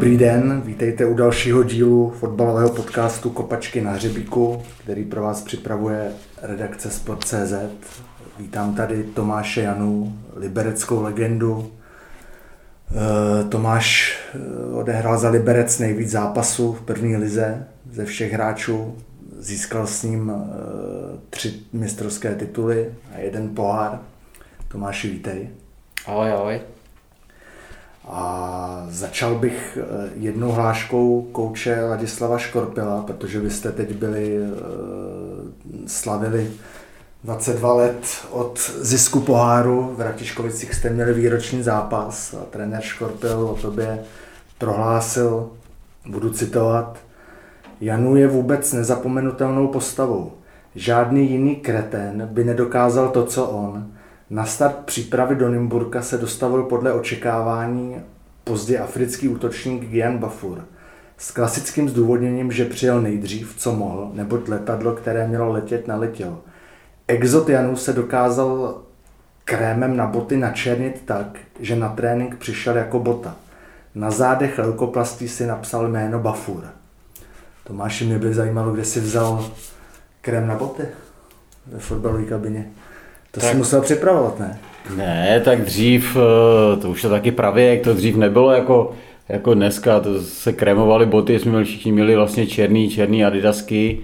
Dobrý den, vítejte u dalšího dílu fotbalového podcastu Kopačky na hřebíku, který pro vás připravuje redakce Sport.cz. Vítám tady Tomáše Janu, libereckou legendu. Eh, Tomáš eh, odehrál za Liberec nejvíc zápasů v první lize ze všech hráčů. Získal s ním eh, tři mistrovské tituly a jeden pohár. Tomáši, vítej. Ahoj, ahoj. A začal bych eh, jednou hláškou kouče Ladislava Škorpila, protože vy jste teď byli, eh, slavili 22 let od zisku poháru. V Ratiškovicích jste měli výroční zápas a trenér Škorpil o tobě prohlásil, budu citovat, Janu je vůbec nezapomenutelnou postavou. Žádný jiný kretén by nedokázal to, co on. Na start přípravy do Nymburka se dostavil podle očekávání pozdě africký útočník Gian Bafur s klasickým zdůvodněním, že přijel nejdřív, co mohl, neboť letadlo, které mělo letět, naletělo. Exot Janu se dokázal krémem na boty načernit tak, že na trénink přišel jako bota. Na zádech leukoplastí si napsal jméno Bafur. Tomáši, mě by zajímalo, kde si vzal krém na boty ve fotbalové kabině. To tak. si musel připravovat, ne? Ne, tak dřív, eh, to už je taky pravěk, to dřív nebylo jako, jako dneska, to se krémovaly boty, jsme měli, všichni měli vlastně černý, černý adidasky,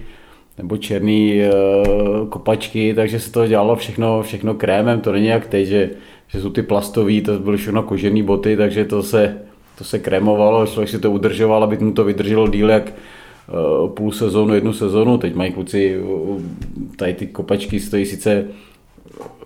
nebo černý uh, kopačky, takže se to dělalo všechno, všechno krémem, to není jak teď, že, že jsou ty plastový, to byly všechno kožené boty, takže to se, to se krémovalo, člověk si to udržoval, aby mu to vydrželo díl jak uh, půl sezónu, jednu sezónu, teď mají kluci, uh, tady ty kopačky stojí sice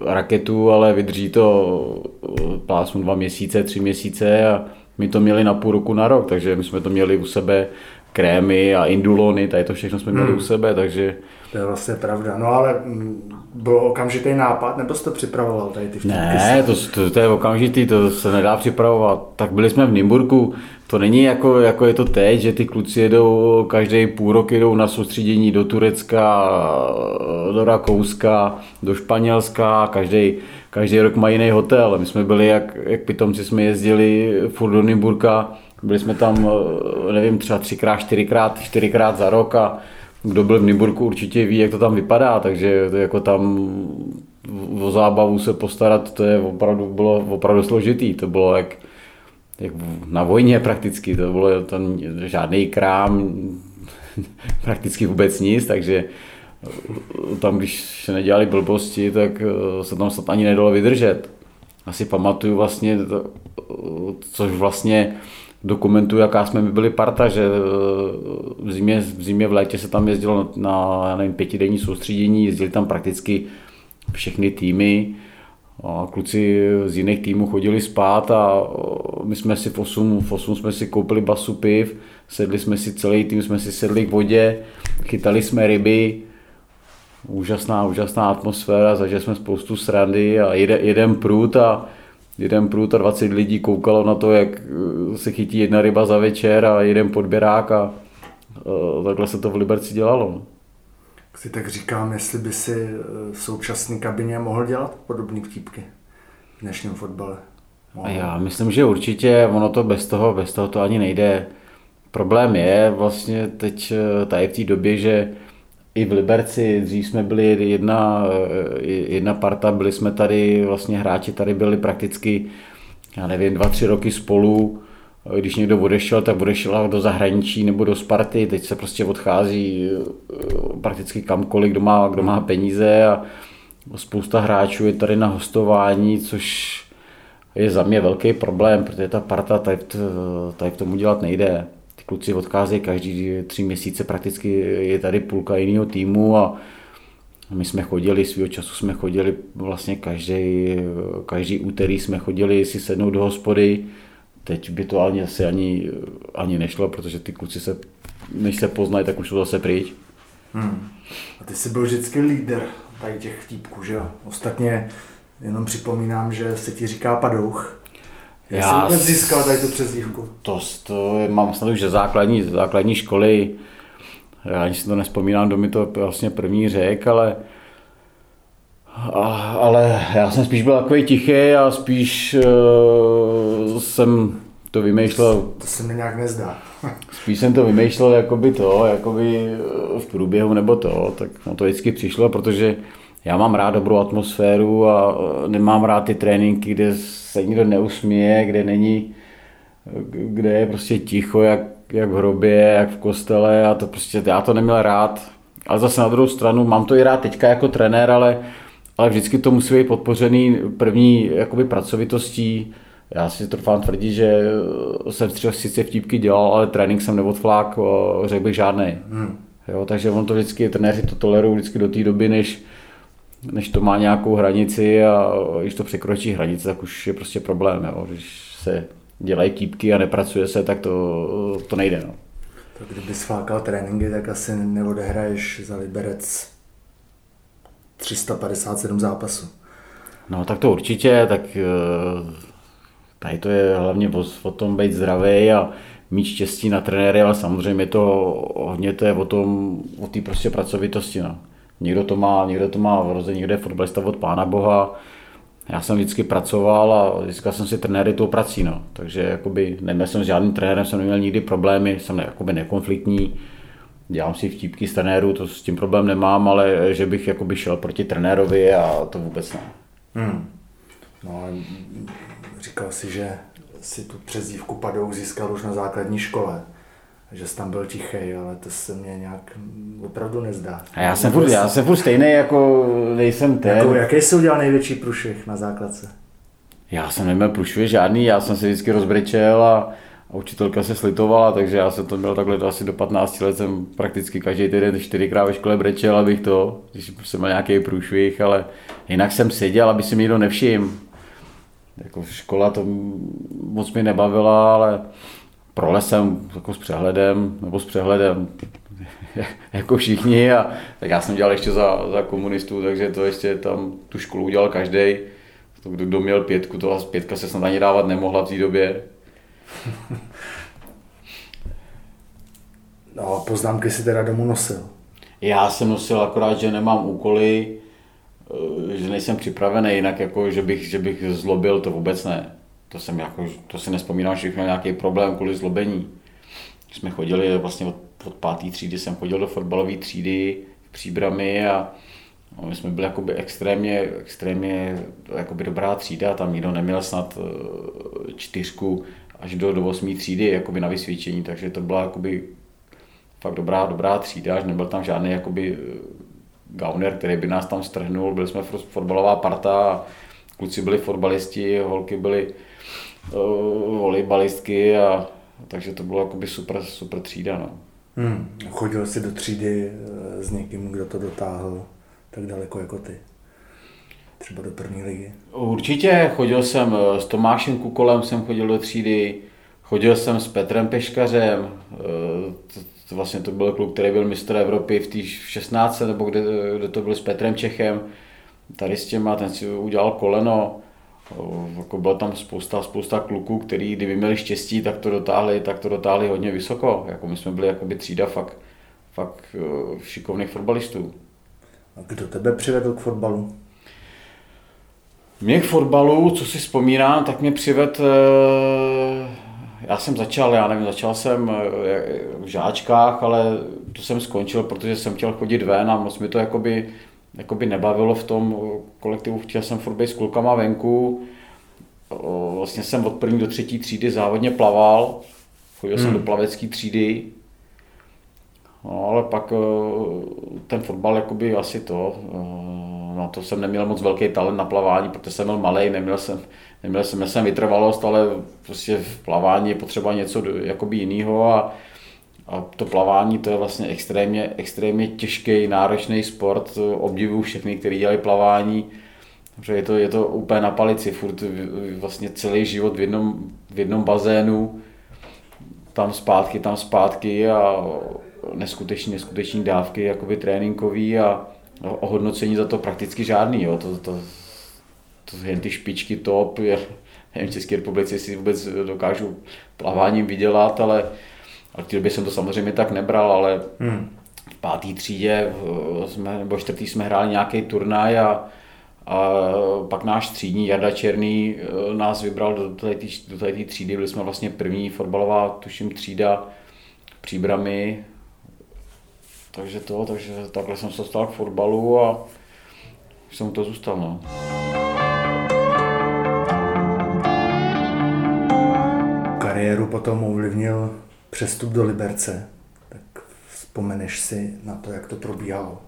raketu, ale vydrží to eh, pásmu dva měsíce, tři měsíce a my to měli na půl roku na rok, takže my jsme to měli u sebe krémy a indulony, tady to všechno jsme měli hmm. u sebe, takže... To je vlastně pravda, no ale mm, byl okamžitý nápad, nebo jste připravoval tady ty vtipky? Ne, to, to, to, je okamžitý, to se nedá připravovat. Tak byli jsme v Nymburku, to není jako, jako je to teď, že ty kluci jedou, každý půl rok jedou na soustředění do Turecka, do Rakouska, do Španělska, každý, každý rok mají jiný hotel. My jsme byli, jak, jak pitomci jsme jezdili furt do Nymburka, byli jsme tam, nevím, třeba třikrát, čtyřikrát, čtyřikrát za rok a kdo byl v Nymburku určitě ví, jak to tam vypadá, takže to jako tam o zábavu se postarat, to je opravdu, bylo opravdu složitý, to bylo jak, jak na vojně prakticky, to bylo tam žádný krám, prakticky vůbec nic, takže tam, když se nedělali blbosti, tak eh, se tam snad ani nedalo vydržet. Asi pamatuju vlastně, to, což vlastně dokumentuje, jaká jsme my byli parta, že eh, v zimě, v zimě v létě se tam jezdilo na, já nevím, pětidenní soustředění, jezdili tam prakticky všechny týmy. A kluci z jiných týmů chodili spát a eh, my jsme si v 8, v 8 jsme si koupili basu piv, sedli jsme si celý tým, jsme si sedli k vodě, chytali jsme ryby, úžasná, úžasná atmosféra, zažili jsme spoustu srandy a jeden, jeden prut a jeden prut a 20 lidí koukalo na to, jak eh, se chytí jedna ryba za večer a jeden podběrák a uh, takhle se to v Liberci dělalo. Si tak říkám, jestli by si eh, v současné kabině mohl dělat podobné vtípky v dnešním fotbale. Mohl. Já myslím, že určitě ono to bez toho, bez toho to ani nejde. Problém je vlastně teď tady v té době, že i v Liberci, dřív jsme byli jedna, jedna parta, byli jsme tady, vlastně hráči tady byli prakticky, já nevím, dva, tři roky spolu, když někdo odešel, tak odešel do zahraničí nebo do Sparty, teď se prostě odchází eh, prakticky kamkoliv, kdo má, kdo má peníze. A spousta hráčů je tady na hostování, což je za mě velký problém, protože ta parta tady, tady v tomu dělat nejde kluci odcházejí každý tři měsíce, prakticky je tady půlka jiného týmu a my jsme chodili, svého času jsme chodili vlastně každý, každý úterý jsme chodili si sednout do hospody, teď by to ani asi ani, ani nešlo, protože ty kluci se, než se poznají, tak už jsou zase pryč. Hmm. A ty jsi byl vždycky líder tady těch vtípků, že jo? Ostatně jenom připomínám, že se ti říká padouch. Já jsem získal tady tu přezdívku? To, to mám snad už ze základní, základní školy. Já ani si to nespomínám, kdo mi to vlastně první řek, ale ale já jsem spíš byl takový tichý a spíš uh, jsem to vymýšlel... To se mi nějak nezdá. spíš jsem to vymýšlel jakoby to, jakoby v průběhu nebo to, tak no to vždycky přišlo, protože já mám rád dobrou atmosféru a nemám rád ty tréninky, kde se nikdo neusměje, kde není, kde je prostě ticho, jak, jak v hrobě, jak v kostele a to prostě, já to neměl rád. Ale zase na druhou stranu, mám to i rád teďka jako trenér, ale, ale vždycky to musí být podpořený první jakoby pracovitostí. Já si trofám tvrdit, že jsem třeba sice vtípky dělal, ale trénink jsem neodflák, řekl bych žádný. Hmm. Jo, takže on to vždycky, trenéři to tolerují vždycky do té doby, než, než to má nějakou hranici a když to překročí hranici, tak už je prostě problém. Jo. Když se dělají típky a nepracuje se, tak to, to nejde. No. Tak kdyby sflákal tréninky, tak asi neodehraješ za Liberec 357 zápasů. No tak to určitě, tak eh, tady to je hlavně o, o tom být zdravý a mít štěstí na trenéry, ale samozřejmě to hodně to je o tom, o té prostě pracovitosti. No. Někdo to má, někdo to má vrozený, někdo je fotbalista od Pána Boha. Já jsem vždycky pracoval a získal jsem si trenéry tou prací, no. takže jakoby, neměl jsem s žádným trenérem, jsem neměl nikdy problémy, jsem ne, jakoby nekonfliktní, dělám si vtípky z trenérů, to s tím problém nemám, ale že bych jakoby šel proti trenérovi a to vůbec ne. Hmm. No, říkal si, že si tu přezdívku Padou získal už na základní škole že jsi tam byl tichý, ale to se mě nějak opravdu nezdá. A já jsem furt, já jsem furt stejný, jako nejsem ten. Jako, jaký jsi udělal největší průšvih na základce? Já jsem neměl průšvih žádný, já jsem se vždycky rozbrečel a, a učitelka se slitovala, takže já jsem to měl takhle asi do 15 let, jsem prakticky každý týden čtyřikrát ve škole brečel, abych to, když jsem měl nějaký průšvih, ale jinak jsem seděl, aby si mi nikdo nevšiml. Jako škola to moc mi nebavila, ale prolesem jako s přehledem, nebo s přehledem, jako všichni. A, tak já jsem dělal ještě za, za komunistů, takže to ještě tam tu školu udělal každý. Kdo, kdo měl pětku, to pětka se snad ani dávat nemohla v té době. No, poznámky si teda domů nosil. Já jsem nosil akorát, že nemám úkoly, eh, že nejsem připravený, jinak jako, že bych, že bych zlobil, to vůbec ne to jsem jako, to si nespomínám, že bych měl nějaký problém kvůli zlobení. Jsme chodili vlastně od, od páté třídy, jsem chodil do fotbalové třídy v Příbrami a no, my jsme byli jakoby extrémně, extrémně jakoby dobrá třída, tam nikdo neměl snad eh, čtyřku až do, do 8. třídy jakoby na vysvědčení, takže to byla jakoby fakt dobrá, dobrá třída, až nebyl tam žádný jakoby eh, gauner, který by nás tam strhnul, byli jsme fotbalová parta kluci byli fotbalisti, holky byly volejbalistky a takže to bylo jakoby super, super třída. No. Hmm. Chodil jsi do třídy eh, s někým, kdo to dotáhl tak daleko jako ty? Třeba do první ligy? Určitě, chodil jsem eh, s Tomášem Kukolem, jsem chodil do třídy, chodil jsem s Petrem Peškařem, to, to vlastně to byl kluk, který byl mistr Evropy v té 16, nebo kde, kde to byl s Petrem Čechem, tady s těma, ten si udělal koleno, jako byla tam spousta, spousta kluků, který kdyby měli štěstí, tak to dotáhli, tak to dotáhli hodně vysoko. Jako my jsme byli jakoby třída fakt, fakt uh, šikovných fotbalistů. A kdo tebe přivedl k fotbalu? Mě k fotbalu, co si vzpomínám, tak mě přived, uh, já jsem začal, já nevím, začal jsem v žáčkách, ale to jsem skončil, protože jsem chtěl chodit ven a moc mi to jakoby jakoby nebavilo v tom kolektivu, chtěl jsem furt být s klukama venku, vlastně jsem od první do třetí třídy závodně plaval, chodil hmm. jsem do plavecké třídy, no, ale pak ten fotbal jakoby asi to, na to jsem neměl moc velký talent na plavání, protože jsem byl malý, neměl jsem, neměl jsem, jsem vytrvalost, ale prostě v plavání je potřeba něco jakoby jiného a a to plavání to je vlastně extrémně, extrémně těžký, náročný sport. Obdivuju všechny, kteří dělají plavání, protože je to, je to úplně na palici, furt vlastně celý život v jednom, v jednom bazénu, tam zpátky, tam zpátky a neskutečný, neskutečný dávky jakoby tréninkový a ohodnocení za to prakticky žádný. Jo. To, to, to jen ty špičky top, je, nevím, v České republice si vůbec dokážu plaváním vydělat, ale a v té době jsem to samozřejmě tak nebral, ale hmm. v pátý třídě jsme, nebo čtvrtý jsme hráli nějaký turnaj a, A pak náš třídní Jarda Černý nás vybral do té třídy, byli jsme vlastně první fotbalová, tuším, třída příbramy, takže to, takže takhle jsem se dostal k fotbalu a jsem to zůstal. No. Kariéru potom ovlivnil přestup do Liberce. Tak vzpomeneš si na to, jak to probíhalo?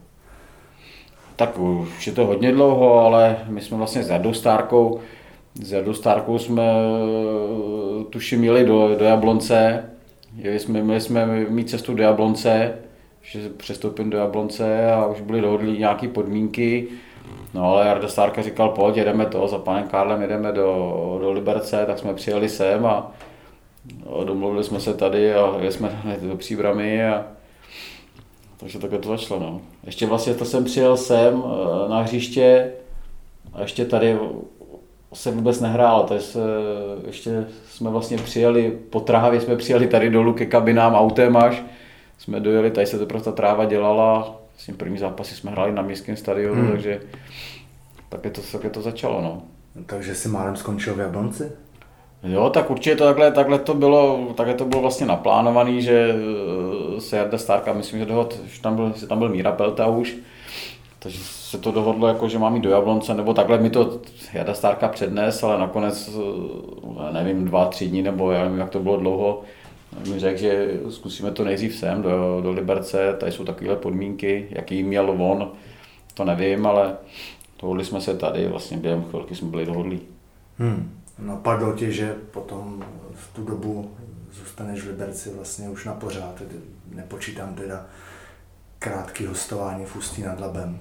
Tak už je to hodně dlouho, ale my jsme vlastně s Jardou Stárkou, s Jardou Stárkou jsme tuším jeli do, do Jablonce, jeli jsme, měli jsme mít cestu do Jablonce, že přestoupím do Jablonce a už byly dohodlí nějaké podmínky. No ale Jarda Stárka říkal, pojď, jedeme to, za panem Karlem jedeme do, do Liberce, tak jsme přijeli sem a, a domluvili jsme se tady a jeli jsme hned do Příbramy a takže takhle to začalo. No. Ještě vlastně to jsem přijel sem eh, na hřiště a ještě tady se vůbec nehrál, takže se, ještě jsme vlastně přijeli, po Trhavě jsme přijeli tady dolů ke kabinám autem až, jsme dojeli, tady se teprve ta tráva dělala, vlastně první zápasy jsme hráli na městském stadionu, hmm. takže také to, také to začalo. No. Takže si málem skončil v Jablonci? Jo, tak určitě to takhle, takhle to bylo, takhle to bylo vlastně naplánovaný, že eh, se Jarda Stárka, myslím, že dohod, že tam byl, že tam byl Míra Pelta už, takže se to dohodlo, jako, že mám jít do Jablonce, nebo takhle mi to Jarda Stárka přednes, ale nakonec, eh, nevím, dva, tři dní, nebo já nevím, jak to bylo dlouho, mi řekl, že zkusíme to nejdřív sem do, do Liberce, tady jsou takovéhle podmínky, jaký měl on, to nevím, ale dohodli jsme se tady, vlastně během chvilky jsme byli dohodlí. Hmm. Napadlo tě, že potom v tu dobu zůstaneš v Liberci vlastně už na pořád, nepočítám teda krátký hostování v Ústí nad Labem.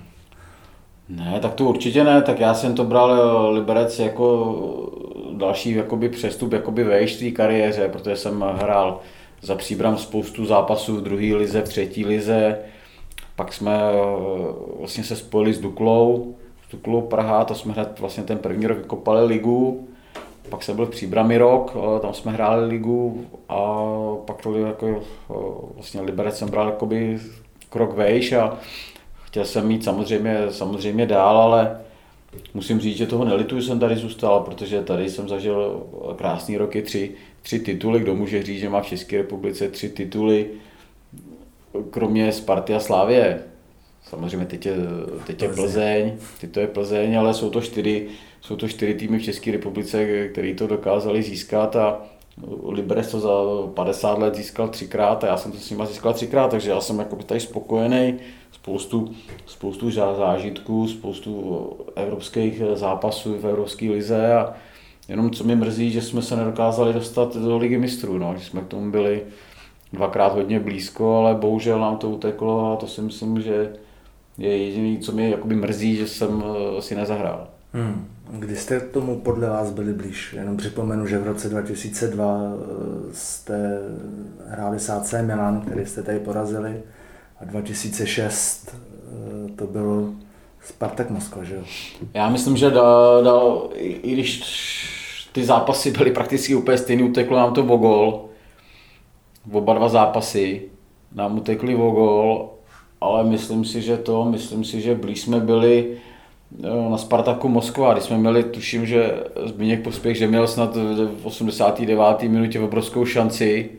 Ne, tak to určitě ne, tak já jsem to bral eh, Liberec jako další jakoby přestup jakoby ve té kariéře, protože jsem hrál za příbram spoustu zápasů v druhé lize, v třetí lize, pak jsme eh, vlastně se spojili s Duklou, s Duklou Praha, to jsme hned vlastně ten první rok vykopali ligu, pak jsem byl v Příbrami rok, eh, tam jsme hráli ligu a pak to jako, vlastně Liberec jsem bral jakoby krok vejš a chtěl jsem mít samozřejmě, samozřejmě dál, ale musím říct, že toho nelituju, jsem tady zůstal, protože tady jsem zažil krásný roky, tři, tři tituly, kdo může říct, že má v České republice tři tituly, kromě Sparty a Slávě. Samozřejmě teď je, teď je Plzeň, teď to je Plzeň, ale jsou to čtyři, jsou to čtyři týmy v České republice, který to dokázali získat a Liberec to za 50 let získal třikrát a já jsem to s nima získal třikrát, takže já jsem jako tady spokojený. Spoustu, spoustu zážitků, spoustu evropských zápasů v Evropské lize a jenom co mi mrzí, že jsme se nedokázali dostat do ligy mistrů, no, že jsme k tomu byli dvakrát hodně blízko, ale bohužel nám to uteklo a to si myslím, že je jediný, co mě jakoby mrzí, že jsem eh, si nezahrál. Hmm. Kdy jste k tomu podle vás byli blíž? Jenom připomenu, že v roce 2002 eh, jste hráli s AC Milan, který jste tady porazili a 2006 eh, to byl Spartak Moskva, že jo? Já myslím, že da, da, i když ty zápasy byly prakticky úplně stejný, uteklo nám to o gol. V oba dva zápasy nám utekli o gol, ale myslím si, že to, myslím si, že blíž jsme byli eh, na Spartaku Moskva, když jsme měli, tuším, že Zbigněk Pospěch, že měl snad v 89. minutě obrovskou šanci,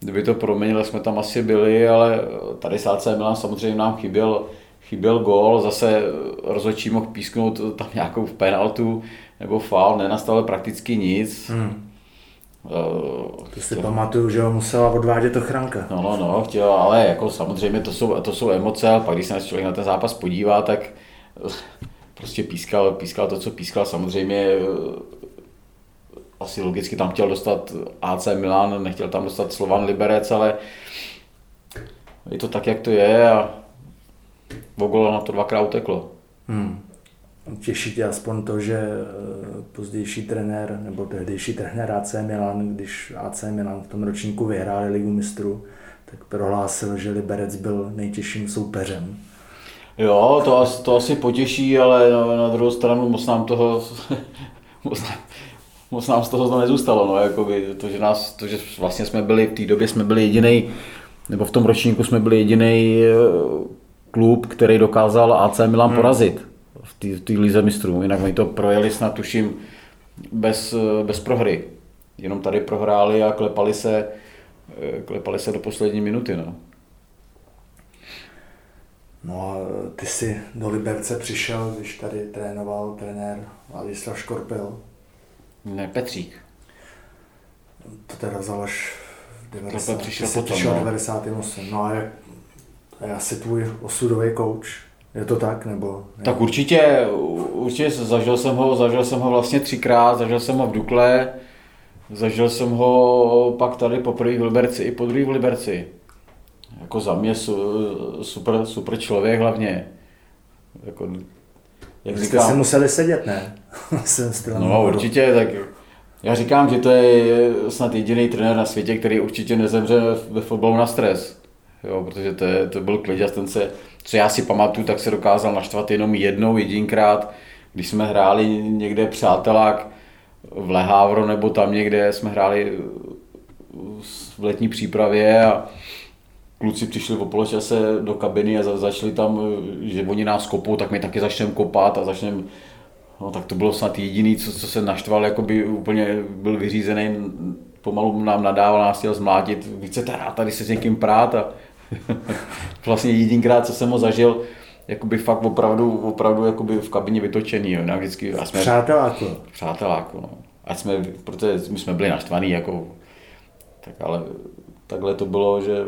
kdyby to proměnili, jsme tam asi byli, ale tady sáce Milan samozřejmě nám chyběl, chyběl gól, zase rozhodčí mohl písknout tam nějakou penaltu nebo faul, nenastalo prakticky nic. Hmm. Uh, to si chtěl... pamatuju, že ho musela odvádět ochranka. No, no, no, chtěl, ale jako samozřejmě to jsou, to jsou emoce, ale pak když se člověk na ten zápas podívá, tak eh, prostě pískal, pískal to, co pískal. Samozřejmě eh, asi logicky tam chtěl dostat AC Milan, nechtěl tam dostat Slovan Liberec, ale je to tak, jak to je a Vogol na to dvakrát uteklo. Hmm. Těší tě aspoň to, že eh, pozdější trenér, nebo tehdejší trenér AC Milan, když AC Milan v tom ročníku vyhráli ligu mistrů, tak prohlásil, že Liberec byl nejtěžším soupeřem. Jo, to, to asi potěší, ale na, na druhou stranu moc nám toho moc, moc nám z toho nezůstalo, no, jakoby, to, že nás, to, že vlastně jsme byli, v té době jsme byli jediný, nebo v tom ročníku jsme byli jediný eh, klub, který dokázal AC Milan hmm. porazit. V té lize mistrů. Jinak oni to projeli snad tuším bez, bez prohry. Jenom tady prohráli a klepali se, klepali se do poslední minuty. No. No a ty jsi do Liberce přišel, když tady trénoval trenér Ladislav Škorpil. Ne, Petřík. To teda vzal až v 90. přišel potom, přišel no. 98. No a jak, a je asi tvůj osudový kouč. Je to tak, nebo? Ne? Tak určitě, určitě zažil jsem ho, zažil jsem ho vlastně třikrát, zažil jsem ho v Dukle, zažil jsem ho pak tady poprvé v Liberci i po druhé v Liberci. Jako za mě su, super, super člověk hlavně. Jako, jak Jste říkám, si museli sedět, ne? no určitě, tak já říkám, že to je snad jediný trenér na světě, který určitě nezemře ve fotbalu na stres. Jo, protože to, je, to byl kliděs, ten se, co já si pamatuju, tak se dokázal naštvat jenom jednou, jedinkrát, když jsme hráli někde přátelák v Lehávro nebo tam někde jsme hráli v letní přípravě a kluci přišli o poločase do kabiny a začali tam, že oni nás kopou, tak my taky začneme kopat a začneme No tak to bylo snad jediný, co, co se naštval, jako by úplně byl vyřízený, pomalu nám nadával, nás chtěl zmlátit, více teda tady se s někým prát a vlastně jedinkrát, co jsem ho zažil, jakoby fakt opravdu, opravdu jakoby v kabině vytočený, jo, vždycky. A jsme, přáteláku. Přáteláku, no. A jsme, protože my jsme byli naštvaný, jako, tak ale takhle to bylo, že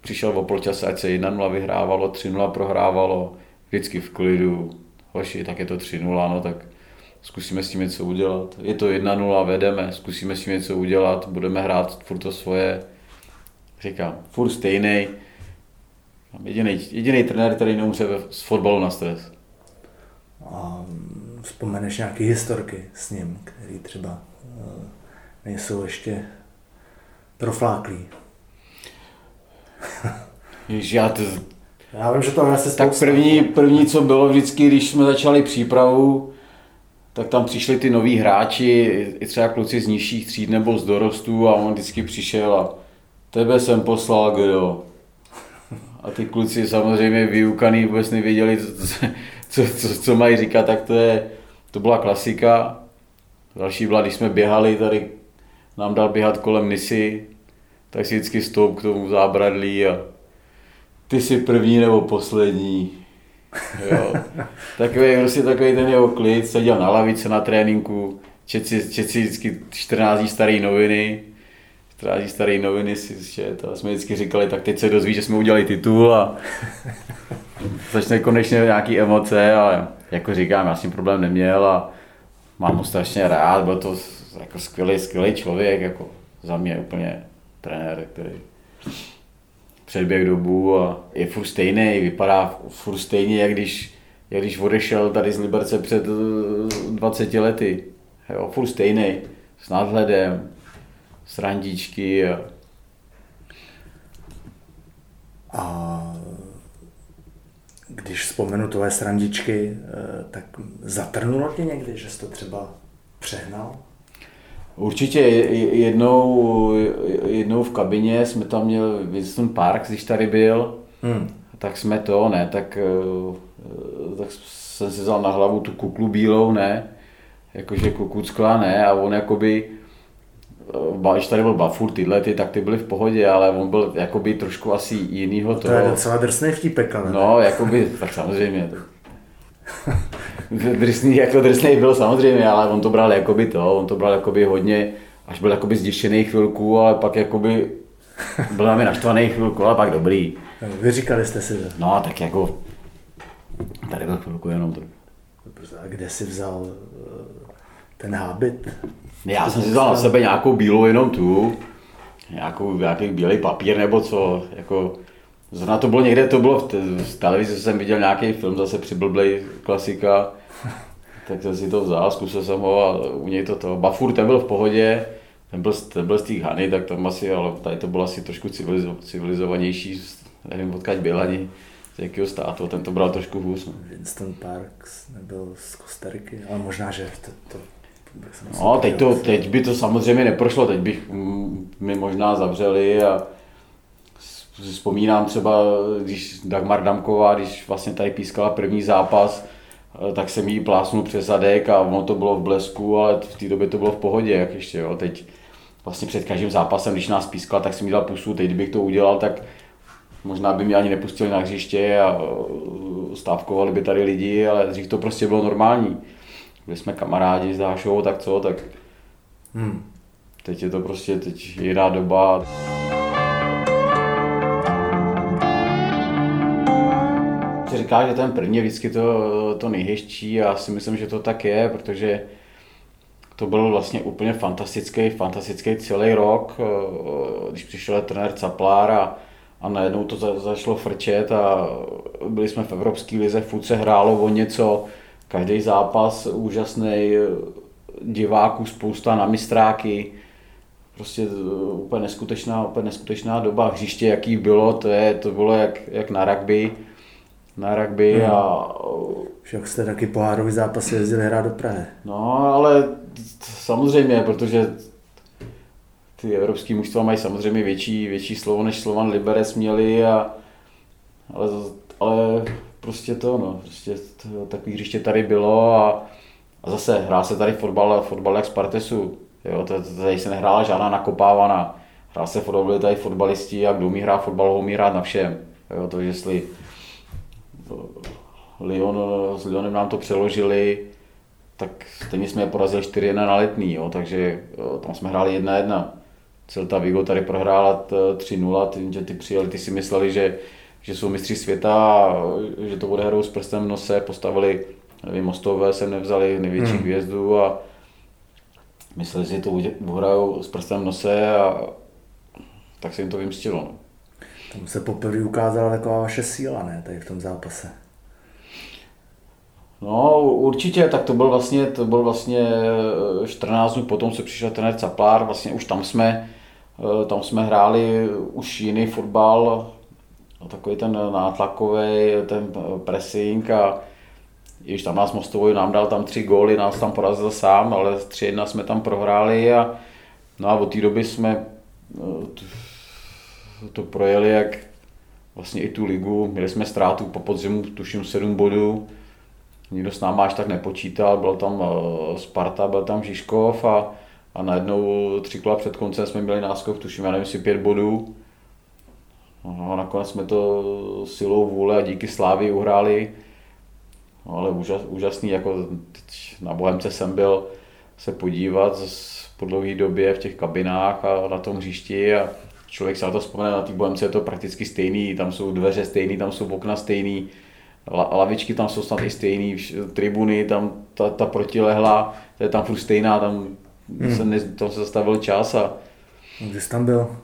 přišel o poločase, ať se 1-0 vyhrávalo, 3-0 prohrávalo, vždycky v klidu, hoši, tak je to 3-0, no tak zkusíme s tím něco udělat. Je to 1-0, vedeme, zkusíme s tím něco udělat, budeme hrát furt to svoje, říkám, furt stejný. Jediný, trenér, který neumře z fotbalu na stres. A vzpomeneš nějaké historky s ním, který třeba uh, nejsou ještě profláklí. Ježiš, já to, já vím, že to asi Tak první, první, co bylo vždycky, když jsme začali přípravu, tak tam přišli ty noví hráči, i třeba kluci z nižších tříd nebo z dorostů a on vždycky přišel a tebe jsem poslal, kdo? A ty kluci samozřejmě vyukaný vůbec nevěděli, co, co, co, co mají říkat, tak to, je, to byla klasika. Další byla, když jsme běhali, tady nám dal běhat kolem Nisy, tak si vždycky stoup k tomu zábradlí a ty jsi první nebo poslední. Jo. Takový, prostě takový ten jeho klid, seděl na lavice na tréninku, čet si, čet si vždycky 14 staré noviny, 14 staré noviny si čet a jsme vždycky říkali, tak teď se dozví, že jsme udělali titul a začne konečně nějaký emoce a jako říkám, já s tím problém neměl a mám ho strašně rád, byl to jako skvělý, skvělý člověk, jako za mě úplně trenér, který předběh dobu a je furt stejný, vypadá furt stejně, jak když, jak když odešel tady z Liberce před 20 eh, lety. Jo, furt stejný, s nadhledem, s randičky. A... a když vzpomenu tvoje srandičky, eh, tak zatrnulo tě někdy, že jsi to třeba přehnal? Určitě jednou, jednou v kabině jsme tam měli Winston Parks, když tady byl, hmm. tak jsme to, ne, tak, eh, tak jsem si vzal na hlavu tu kuklu bílou, ne, jakože kukuckla, ne, a on jakoby, když tady byl Bafur, tyhle ty, tak ty byly v pohodě, ale on byl jakoby trošku asi jinýho to toho. To je docela drsný vtípek, ale No, jakoby, tak samozřejmě. drsný, jako drsný byl samozřejmě, ale on to bral jakoby to, on to bral jakoby hodně, až byl jakoby zděšený chvilku, ale pak jakoby byl na mě naštvaný chvilku, ale pak dobrý. Vyříkali jste si to? No, tak jako tady byl chvilku jenom to. A kde jsi vzal eh, ten hábit? Já jsem si vzal na sebe nějakou bílou jenom tu, nějakou, nějaký bílý papír nebo co, jako Zrovna to bylo někde, to bylo v, v televizi, jsem viděl nějaký film, zase přiblblej klasika, tak jsem si to vzal, zkusil jsem ho a u něj to to. Bafur, ten byl v pohodě, ten byl, ten byl z těch Hany, tak tam asi, ale tady to bylo asi trošku civilizo, civilizovanější, nevím odkud byl ani z jakého státu, ten to bral trošku hůř. No. Winston Parks nebyl z Kostariky, ale možná, že to, to No, teď, to, teď by to samozřejmě neprošlo, teď bych mi možná zavřeli a vzpomínám třeba, když Dagmar Damková, když vlastně tady pískala první zápas, tak jsem jí plásnul přes zadek a ono to bylo v blesku, ale v té době to bylo v pohodě, jak ještě, jo. Teď vlastně před každým zápasem, když nás pískala, tak jsem jí dal pusu, teď kdybych to udělal, tak možná by mě ani nepustili na hřiště a stávkovali by tady lidi, ale dřív to prostě bylo normální. Byli jsme kamarádi s Dášou, tak co, tak hmm. teď je to prostě teď jiná doba. říká, že ten první je vždycky to, to nejhezčí a já si myslím, že to tak je, protože to byl vlastně úplně fantastický, fantastický celý rok, eh, když přišel trenér Caplár a, a najednou to za, začalo frčet a byli jsme v Evropské lize, furt se hrálo o něco, každý zápas úžasný, diváků spousta na mistráky, prostě eh, úplně neskutečná, úplně neskutečná doba. Hřiště, jaký bylo, to, je, to bylo jak, jak na rugby na rugby hmm. a... Však jste taky pohárový zápas jezdili hrát do Prahy. No, ale samozřejmě, protože ty evropský mužstva mají samozřejmě větší, větší slovo, než Slovan Liberec měli, a, ale, ale prostě to, no, prostě to, takový hřiště tady bylo a, a zase hrál se tady fotbal, fotbal jak Spartesu, jo, tady se nehrála žádná nakopávaná, hrál se fotbal, byli tady fotbalisti a kdo umí hrát fotbal, umí hrát na všem, jo, to jestli Lyon, s Lyonem nám to přeložili, tak stejně jsme je porazili 4-1 na letný, jo, takže jo, tam jsme hráli 1-1. Celta Vigo tady prohrála 3-0, ty, že ty přijeli, ty si mysleli, že, že jsou mistři světa, že to bude hrou s prstem v nose, postavili, nevím, Mostové se nevzali největší hmm. hvězdu a mysleli si, že to uhrajou s prstem v nose a tak se jim to vymstilo. No. Tam se poprvé ukázala taková vaše síla, ne, tady v tom zápase. No, určitě, tak to byl vlastně, to byl vlastně 14 eh, dnů potom, co přišel trenér Caplár, vlastně už tam jsme, eh, tam jsme hráli už jiný fotbal, takový ten nátlakový, ten pressing a když tam nás Mostovoj nám dal tam tři góly, nás tam porazil sám, ale 3-1 jsme tam prohráli a no a od té doby jsme eh, to projeli jak vlastně i tu ligu. Měli jsme ztrátu po podzimu, tuším 7 bodů. Nikdo s náma až tak nepočítal, byl tam eh, Sparta, byl tam Žižkov a, a najednou tři kola před koncem jsme měli náskok, tuším, já nevím, si pět bodů. No, nakonec jsme to silou vůle a díky Slávy uhráli. No, ale úžas, úžasný, jako teď na Bohemce jsem byl se podívat po dlouhé době v těch kabinách a na tom hřišti a člověk se na to vzpomene, na té Bohemce je to prakticky stejný, tam jsou dveře stejný, tam jsou okna stejný, la, lavičky tam jsou snad i stejný, tribuny, tam ta, ta protilehla, to je tam furt stejná, tam, hmm. se, ne, tam se zastavil čas a... Kde jsi tam byl?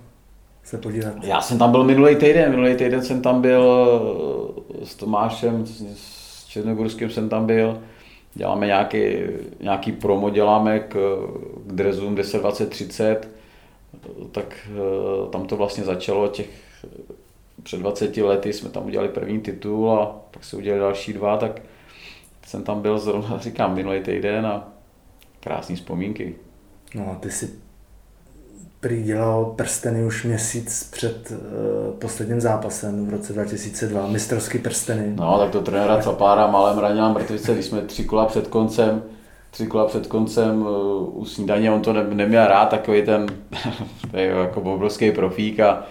Se podívat. Já jsem tam byl minulý týden, minulý týden jsem tam byl s Tomášem, s Černogorským jsem tam byl, děláme nějaký, nějaký promo, děláme k, k Drezům 10, 20, 30, tak eh, tam to vlastně začalo těch před 20 lety jsme tam udělali první titul a pak se udělali další dva, tak jsem tam byl zrovna, říkám, minulý týden a krásné vzpomínky. No a ty si prý dělal prsteny už měsíc před uh, posledním zápasem v roce 2002, mistrovský prsteny. No, tak to trenéra Capára malém ranila mrtvice, když jsme tři kola před koncem tři kola před koncem uh, u snídaně, on to ne, neměl rád, takový ten je jako obrovský profík a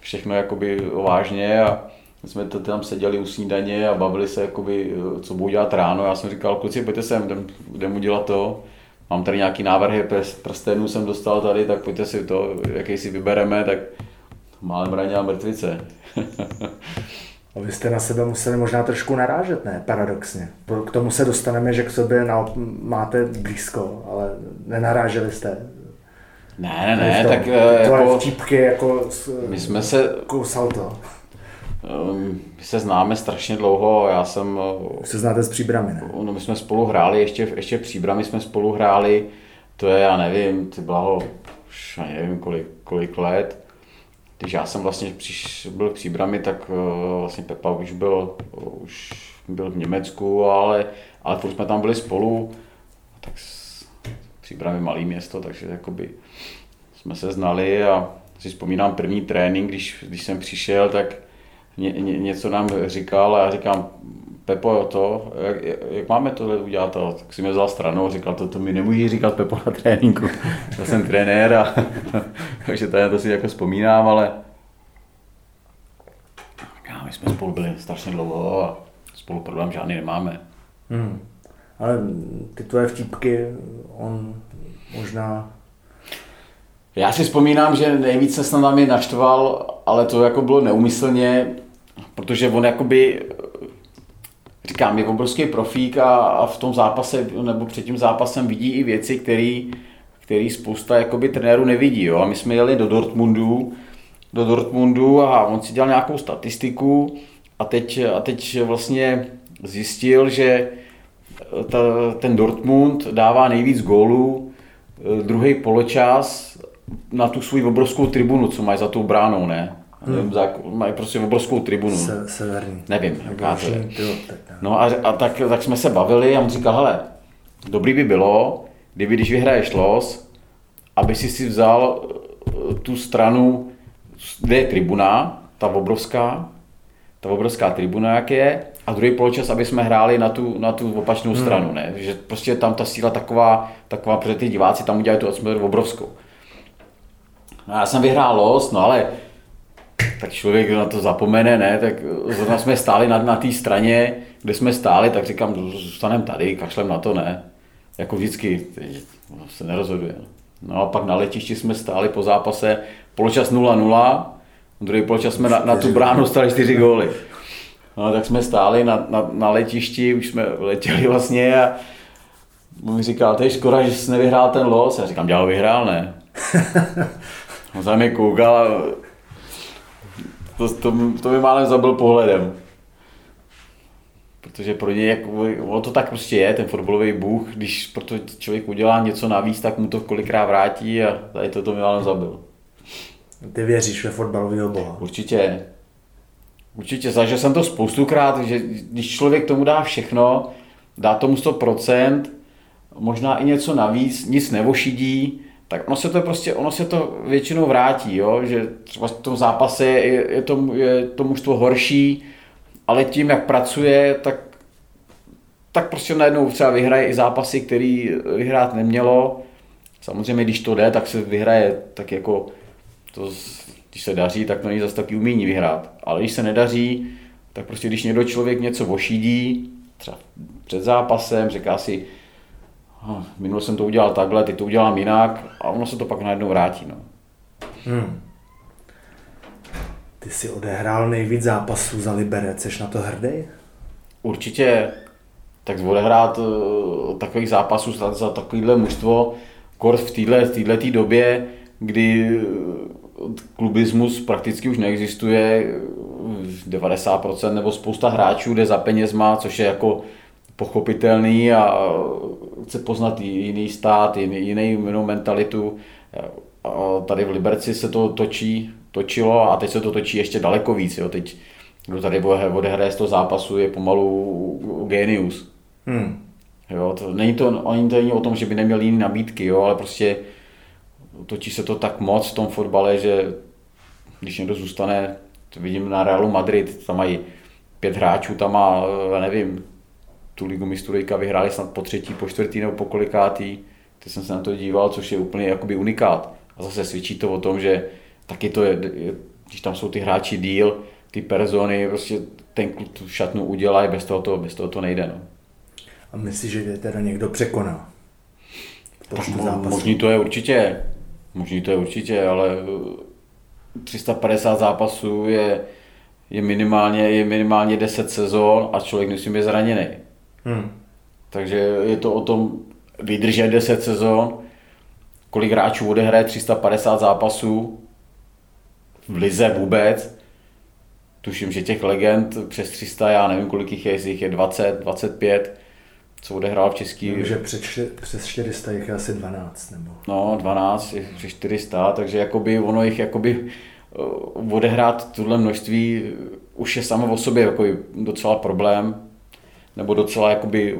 všechno jakoby vážně a my jsme to tam seděli u snídaně a bavili se, jakoby, uh, co budu dělat ráno. Já jsem říkal, kluci, pojďte sem, jdem, jdem udělat to. Mám tady nějaký návrhy, prstenů jsem dostal tady, tak pojďte si to, jaký si vybereme, tak málem raně a mrtvice. A vy jste na sebe museli možná trošku narážet, ne? Paradoxně. K tomu se dostaneme, že k sobě na, máte blízko, ale nenaráželi jste. Ne, ne, ne, tak eh, to jako... vtípky jako my jsme se... Kousal to. Um, my se známe strašně dlouho, já jsem... Vy se znáte s Příbrami, ne? No, my jsme spolu hráli, ještě, ještě Příbrami jsme spolu hráli, to je, já nevím, ty blaho, už nevím kolik, kolik let když já jsem vlastně přiš, byl Příbrami, tak uh, vlastně Pepa už byl, už byl v Německu, ale, ale furt jsme tam byli spolu. Tak Příbrami malý město, takže jakoby jsme se znali a si vzpomínám první trénink, když, když jsem přišel, tak ně, ně, něco nám říkal a já říkám, Pepo, to, jak, jak máme tohle udělat, to, tak si mě vzal stranou a říkal, to, to mi nemůžeš říkat Pepo na tréninku. Já jsem trenér a takže to, to si jako vzpomínám, ale já, my jsme spolu byli strašně dlouho a spolu problém žádný nemáme. Hmm. Ale ty tvoje vtipky, on možná... Já si vzpomínám, že nejvíce se na mě naštval, ale to jako bylo neumyslně, protože on jakoby říkám, je obrovský profík a, a v tom zápase nebo před tím zápasem vidí i věci, které který spousta jakoby trenérů nevidí. Jo? A my jsme jeli do Dortmundu, do Dortmundu a on si dělal nějakou statistiku a teď, a teď vlastně zjistil, že ta, ten Dortmund dává nejvíc gólů eh, druhý poločas na tu svou obrovskou tribunu, co mají za tou bránou, ne? Hmm. Mají prostě obrovskou tribunu. Se, severní. Nevím, jaká to je. No a, a tak, tak jsme se bavili a on říkal, hele, dobrý by bylo, kdyby když vyhraješ los, aby si si vzal eh, tu stranu, kde je tribuna, ta obrovská, ta obrovská tribuna, jak je, a druhý poločas, aby jsme hráli na tu, na tu opačnou hmm. stranu, ne? Že prostě tam ta síla taková, taková, protože ty diváci tam udělají tu atmosféru obrovskou. No já jsem vyhrál los, no ale tak člověk na to zapomene, ne, tak zrovna jsme stáli na, na té straně, kde jsme stáli, tak říkám, zůstaneme tady, kašlem na to, ne. Jako vždycky, se nerozhoduje. No a pak na letišti jsme stáli po zápase, poločas 0-0, druhý poločas jsme na, na tu bránu stali čtyři góly. No tak jsme stáli na, na, na letišti, už jsme letěli vlastně a on mi říkal, to je škoda, že jsi nevyhrál ten los. Já říkám, já ho vyhrál, ne. On za mě koukal a to, to, to mi málem zabil pohledem. Protože pro něj, jak, ono to tak prostě je, ten fotbalový bůh, když pro to člověk udělá něco navíc, tak mu to kolikrát vrátí a tady to, to mi málem zabil. Ty věříš ve fotbalového boha? Určitě. Určitě, zažil jsem to spoustukrát, že když člověk tomu dá všechno, dá tomu 100%, možná i něco navíc, nic nevošidí, tak ono se to prostě, ono se to většinou vrátí, jo? že třeba v tom zápase je, je, to, je to mužstvo horší, ale tím, jak pracuje, tak, tak prostě najednou třeba vyhraje i zápasy, který vyhrát nemělo. Samozřejmě, když to jde, tak se vyhraje tak jako, to, když se daří, tak to není zase taky umění vyhrát. Ale když se nedaří, tak prostě když někdo člověk něco vošídí, třeba před zápasem, říká si, minul jsem to udělal takhle, ty to udělám jinak a ono se to pak najednou vrátí. No. Hmm. Ty jsi odehrál nejvíc zápasů za Liberec, jsi na to hrdý? Určitě. Tak odehrát uh, takových zápasů za, za takovýhle mužstvo, kort v této době, kdy uh, klubismus prakticky už neexistuje, 90% nebo spousta hráčů jde za penězma, což je jako pochopitelný a chce poznat jiný stát, jiný, jinou mentalitu. A tady v Liberci se to točí, točilo a teď se to točí ještě daleko víc. Jo. Teď, kdo tady odehraje z toho zápasu, je pomalu genius. Hmm. Jo, to, není to, ani to není o tom, že by neměl jiné nabídky, jo, ale prostě točí se to tak moc v tom fotbale, že když někdo zůstane, to vidím na Realu Madrid, tam mají pět hráčů, tam má, nevím, tu ligu mistrů vyhráli snad po třetí, po čtvrtý nebo po kolikátý. Teď jsem se na to díval, což je úplně jakoby unikát. A zase svědčí to o tom, že taky to je, když tam jsou ty hráči díl, ty persony, prostě ten klub tu šatnu udělají, bez toho to, bez toho to nejde. No. A myslíš, že teda někdo překoná? Tak mo- možný to je určitě, možný to je určitě, ale 350 zápasů je, je, minimálně, je minimálně 10 sezon a člověk musí být zraněný. Hmm. Takže je to o tom vydržet 10 sezon, kolik hráčů odehraje 350 zápasů v lize vůbec. Tuším, že těch legend přes 300, já nevím, kolik jich je, jestli jich je 20, 25, co odehrál v Český. Vím, že před, přes 400 jich je asi 12, nebo? No, 12, je přes 400, takže jakoby ono jich jakoby eh, odehrát tuhle množství už je samo o sobě jako docela problém, nebo docela jakoby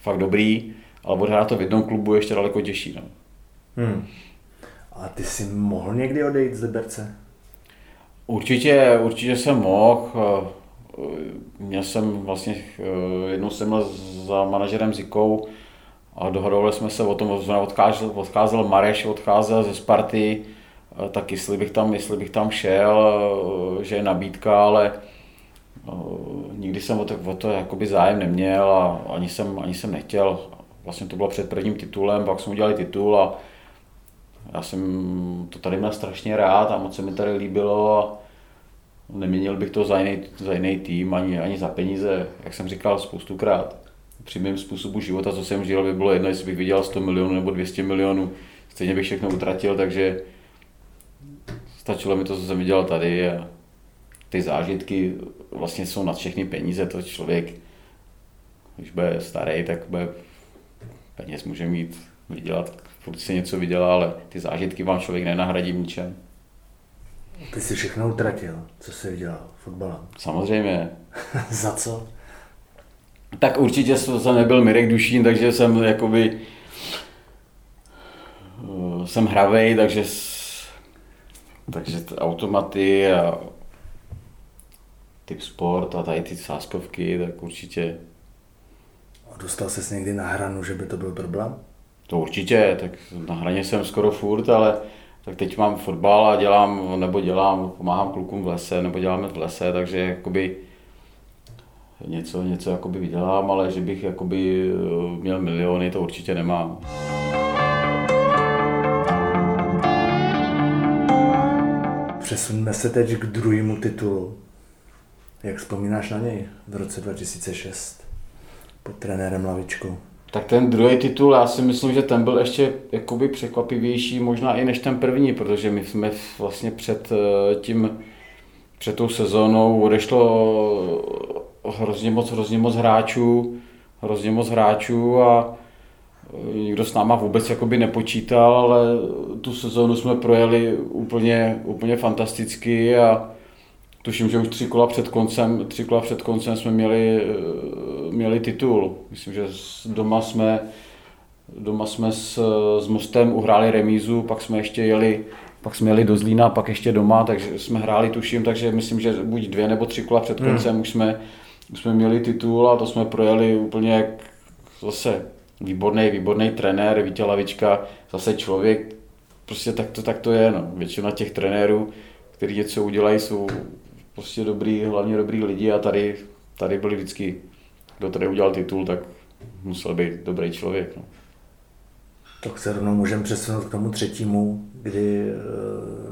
fakt dobrý, ale odhrát to v jednom klubu je ještě daleko těžší. No. Hmm. A ty jsi mohl někdy odejít z Liberce? Určitě, určitě jsem mohl. měl jsem vlastně, jednou jsem byl za manažerem Zikou a dohodovali jsme se o tom, odcházel, odcházel Mareš, odcházel ze Sparty, tak jestli bych tam, jestli bych tam šel, že je nabídka, ale nikdy jsem o to, o to jakoby zájem neměl a ani jsem, ani jsem nechtěl. Vlastně to bylo před prvním titulem, pak jsme udělali titul a já jsem to tady měl strašně rád a moc se mi tady líbilo a neměnil bych to za jiný, za jiný tým ani, ani za peníze, jak jsem říkal spoustukrát. Při mém způsobu života, co jsem žil, by bylo jedno, jestli bych vydělal 100 milionů nebo 200 milionů, stejně bych všechno utratil, takže stačilo mi to, co jsem viděl tady a ty zážitky vlastně jsou nad všechny peníze, to člověk, když bude starý, tak bude peněz může mít, vydělat, furt si něco vydělá, ale ty zážitky vám člověk nenahradí v ničem. Ty jsi všechno utratil, co jsi vydělal fotbalem. Samozřejmě. Za co? Tak určitě jsem nebyl Mirek Dušín, takže jsem jakoby eh, jsem hravej, takže takže automaty a typ sport a tady ty sáskovky, tak určitě. A dostal ses někdy na hranu, že by to byl problém? To určitě, tak na hraně jsem skoro furt, ale tak teď mám fotbal a dělám, nebo dělám, pomáhám klukům v lese, nebo děláme v lese, takže jakoby něco, něco jakoby vydělám, ale že bych jakoby eh, měl miliony, to určitě nemám. Přesuneme se teď k druhému titulu. Jak vzpomínáš na něj v roce 2006 pod trenérem Lavičkou? Tak ten druhý titul, já si myslím, že ten byl ještě jakoby překvapivější možná i než ten první, protože my jsme vlastně před eh, tím, před tou sezónou odešlo hrozně moc, hrozně moc hráčů, hrozně moc hráčů a eh, nikdo s náma vůbec jakoby nepočítal, ale tu sezónu jsme projeli úplně, úplně fantasticky a tuším, že už tři kola před koncem, tři kola před koncem jsme měli, eh, měli titul. Myslím, že doma jsme, doma jsme s, s Mostem uhráli remízu, pak jsme ještě jeli pak jsme jeli do Zlína, pak ještě doma, takže jsme hráli, tuším, takže myslím, že buď dvě nebo tři kola před hmm. koncem hmm. už, jsme, už jsme měli titul a to jsme projeli úplně jak zase výborný, výborný trenér, Vítě Lavička, zase člověk, prostě tak to, tak to je, no. většina těch trenérů, kteří něco udělají, jsou prostě dobrý, hlavně dobrý lidi a tady, tady byli vždycky, kdo tady udělal titul, tak musel být dobrý člověk. No. Tak se rovnou můžeme přesunout k tomu třetímu, kdy eh,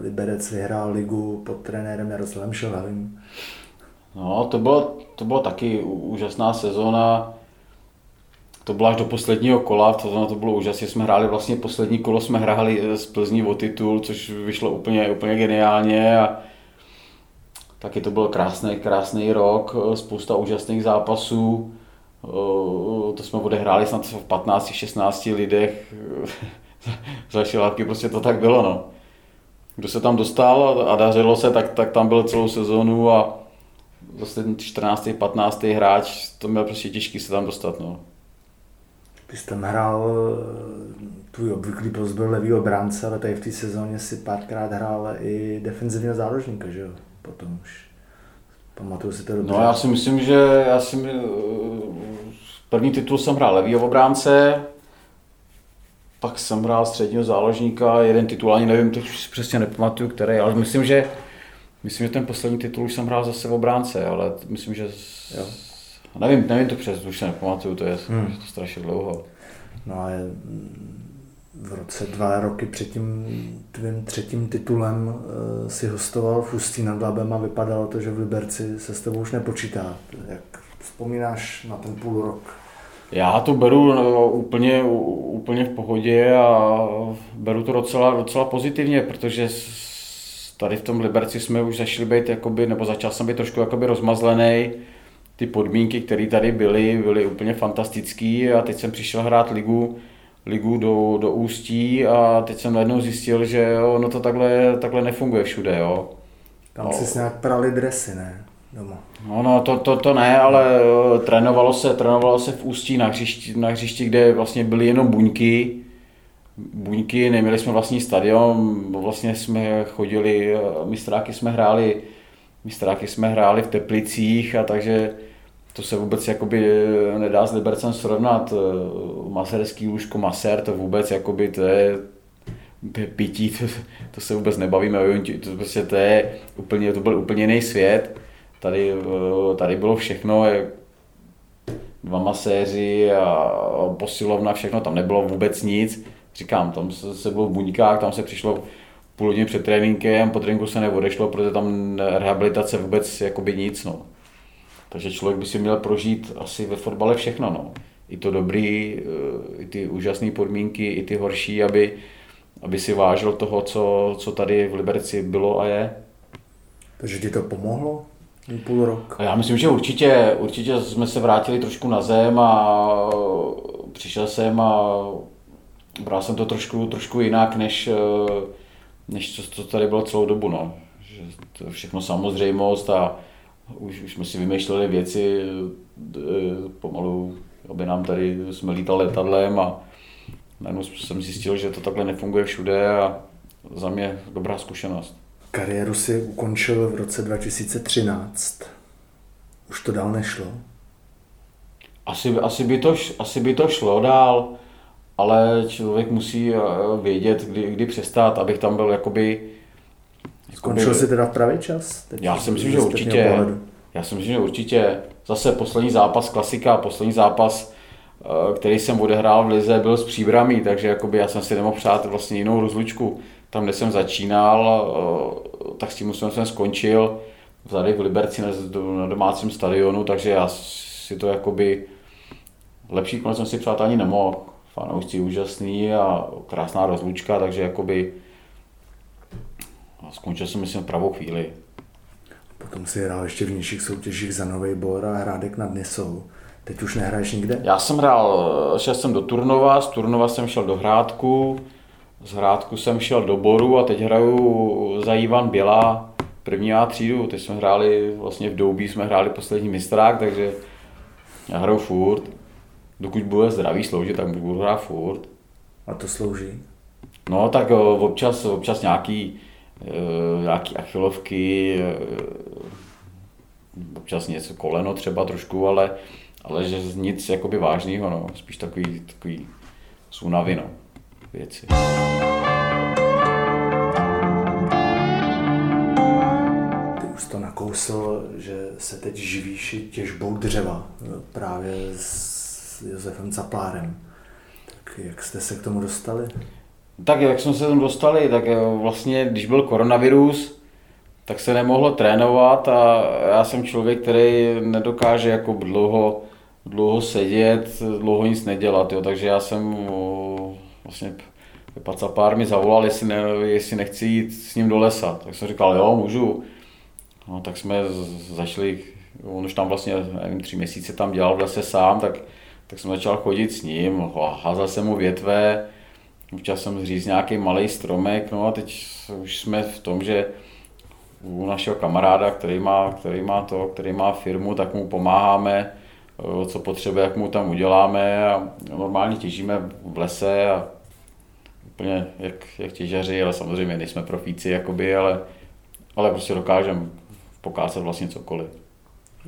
Liberec vyhrál ligu pod trenérem Jaroslavem Šilhavým. No, to bylo, to bylo taky úžasná sezóna. To bylo až do posledního kola, to, to bylo úžasné. Jsme hráli vlastně poslední kolo, jsme hráli z Plzní o titul, což vyšlo úplně, úplně geniálně. A taky to byl krásný, krásný rok, spousta úžasných zápasů. To jsme odehráli snad v 15-16 lidech. Za šilávky prostě to tak bylo, no. Kdo se tam dostal a dařilo se, tak, tak tam byl celou sezónu a zase 14. 15. hráč, to měl prostě těžký se tam dostat, no. Ty jsi tam hrál, tvůj obvyklý post byl levý obránce, ale tady v té sezóně si párkrát hrál i defenzivního záložníka, že jo? Potom už. Pamatuju si to dobře. No já si myslím, že já si, první titul jsem hrál levýho obránce, pak jsem hrál středního záložníka, jeden titul, ani nevím, to už přesně nepamatuju, který, ale myslím, že myslím, že ten poslední titul už jsem hrál zase v obránce, ale myslím, že jo. Nevím, nevím to přes, už se nepamatuju, to je, hmm. to strašně dlouho. No a v roce dva roky před tím tvým třetím titulem uh, si hostoval v Ústí nad Labem a vypadalo to, že v Liberci se s tebou už nepočítá. Jak vzpomínáš na ten půl rok? Já to beru no, úplně, úplně v pohodě a beru to docela, docela pozitivně, protože tady v tom Liberci jsme už začali být, jakoby, nebo začal jsem být trošku jakoby rozmazlený. Ty podmínky, které tady byly, byly úplně fantastické a teď jsem přišel hrát ligu, ligu do, do Ústí a teď jsem najednou zjistil, že ono to takhle, takhle nefunguje všude. Jo. Tam no. si nějak prali dresy, ne? Doma. No, no to, to, to ne, ale uh, trénovalo se, trénovalo se v Ústí na hřišti, na hřišti, kde vlastně byly jenom buňky. Buňky, neměli jsme vlastní stadion, vlastně jsme chodili, mistráky jsme hráli mistráky jsme hráli v Teplicích a takže to se vůbec jakoby nedá s Libercem srovnat. Maserský lůžko, maser, to vůbec jakoby to je pití, to, to se vůbec nebavíme, to, prostě to, je úplně, to byl úplně jiný svět. Tady, tady bylo všechno, dva maséři a posilovna, všechno, tam nebylo vůbec nic. Říkám, tam se, se bylo v buňkách, tam se přišlo půl hodiny před tréninkem, po tréninku se neodešlo, protože tam rehabilitace vůbec jakoby nic. No. Takže člověk by si měl prožít asi ve fotbale všechno. No. I to dobrý, eh, i ty úžasné podmínky, i ty horší, aby, aby si vážil toho, co, co tady v Liberci bylo a je. Takže ti to pomohlo? Půl rok. Já myslím, že určitě, určitě jsme se vrátili trošku na zem a přišel jsem a bral jsem to trošku, trošku jinak, než, než to, co tady bylo celou dobu. No. Že to všechno samozřejmost a už, už jsme si vymýšleli věci e, pomalu, aby nám tady jsme lítali letadlem a najednou jsem zjistil, že to takhle nefunguje všude a za mě dobrá zkušenost. Kariéru si ukončil v roce 2013. Už to dál nešlo? Asi, asi, by, to, asi by to šlo dál, ale člověk musí eh, vědět, kdy, kdy přestat, abych tam byl jakoby... Skončil jsi teda v pravý čas? Teď já si myslím, že určitě. Já si myslím, že určitě. Zase poslední zápas, klasika, poslední zápas, eh, který jsem odehrál v Lize, byl s příbramí, takže jakoby já jsem si nemohl přát vlastně jinou rozlučku tam, kde jsem začínal, eh, tak s tím jsem skončil vzady v Liberci na domácím stadionu, takže já si to jakoby lepší konec jsem si přát ani nemohl. Fanoušci úžasný a krásná rozlučka, takže jakoby skončil jsem myslím v pravou chvíli. Potom si hrál ještě v nižších soutěžích za Nový Bor a Hrádek nad Nisou. Teď už nehraješ nikde? Já jsem hrál, šel jsem do Turnova, z Turnova jsem šel do Hrádku, z Hrádku jsem šel do Boru a teď hraju za Ivan Bělá první A třídu. Teď jsme hráli, vlastně v Doubí jsme hráli poslední mistrák, takže já hraju furt. Dokud bude zdravý sloužit, tak budu hrát furt. A to slouží? No tak občas, občas nějaký, e, nějaký achilovky, e, občas něco koleno třeba trošku, ale, ale že nic jakoby vážného, no. spíš takový, takový sunavy, no věci. Ty už to nakousl, že se teď živíš těžbou dřeva právě s Josefem Caplárem. Tak jak jste se k tomu dostali? Tak jak jsme se tam dostali, tak eh, vlastně když byl koronavirus, tak se nemohlo trénovat a já jsem člověk, který nedokáže jako dlouho, dlouho sedět, dlouho nic nedělat, jo. takže já jsem vlastně pár mi zavolal, jestli, ne, jestli nechci jít s ním do lesa. Tak jsem říkal, jo, můžu. No, tak jsme začali, on už tam vlastně, nevím, tři měsíce tam dělal v lese sám, tak, tak jsem začal chodit s ním, házel jsem mu větve, občas jsem zříz nějaký malý stromek, no a teď už jsme v tom, že u našeho kamaráda, který má, který má to, který má firmu, tak mu pomáháme, co potřebuje, jak mu tam uděláme a normálně těžíme v lese a úplně jak, jak těžaři, ale samozřejmě nejsme profíci, jakoby, ale, ale prostě dokážeme pokácet vlastně cokoliv.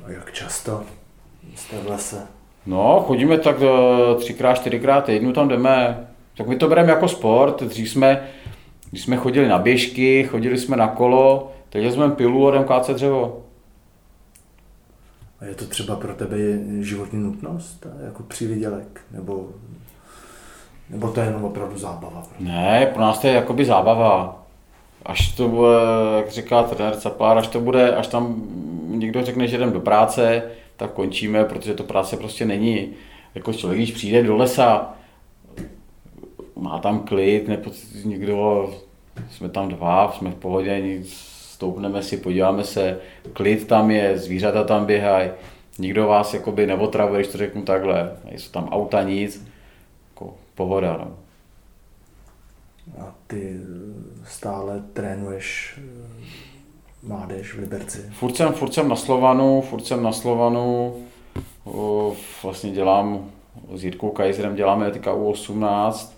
A jak často jste v lese? No, chodíme tak eh, třikrát, čtyřikrát týdnu tam jdeme. Tak my to bereme jako sport. Dřív jsme, když jsme chodili na běžky, chodili jsme na kolo, teď jsme pilu a jdeme kácet dřevo. A je to třeba pro tebe životní nutnost, jako přivydělek, nebo nebo to je jenom opravdu zábava? Ne, pro nás to je jakoby zábava. Až to bude, jak říká trenér Capár, až to bude, až tam někdo řekne, že jdem do práce, tak končíme, protože to práce prostě není. Jako člověk, když přijde do lesa, má tam klid, nebo někdo, jsme tam dva, jsme v pohodě, stoupneme si, podíváme se, klid tam je, zvířata tam běhají, nikdo vás jakoby neotravuje, když to řeknu takhle, jsou tam auta, nic, pohoda. No. A ty stále trénuješ mládež v Liberci? Furt jsem, furt jsem na Slovanu, furt jsem na Slovanu, vlastně dělám s Jirkou Kajzerem děláme teďka U18,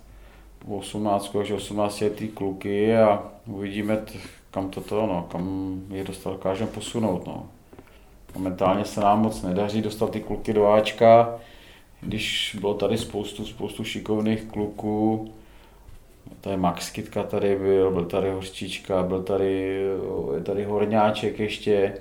18 až 18 letý kluky a uvidíme, kam to to, no, kam je dostat, dokážeme posunout. No. Momentálně se nám moc nedaří dostat ty kluky do Ačka, když bylo tady spoustu, spoustu šikovných kluků, tady Max Kitka tady byl, byl tady Hořčička, byl tady, je tady Horňáček ještě,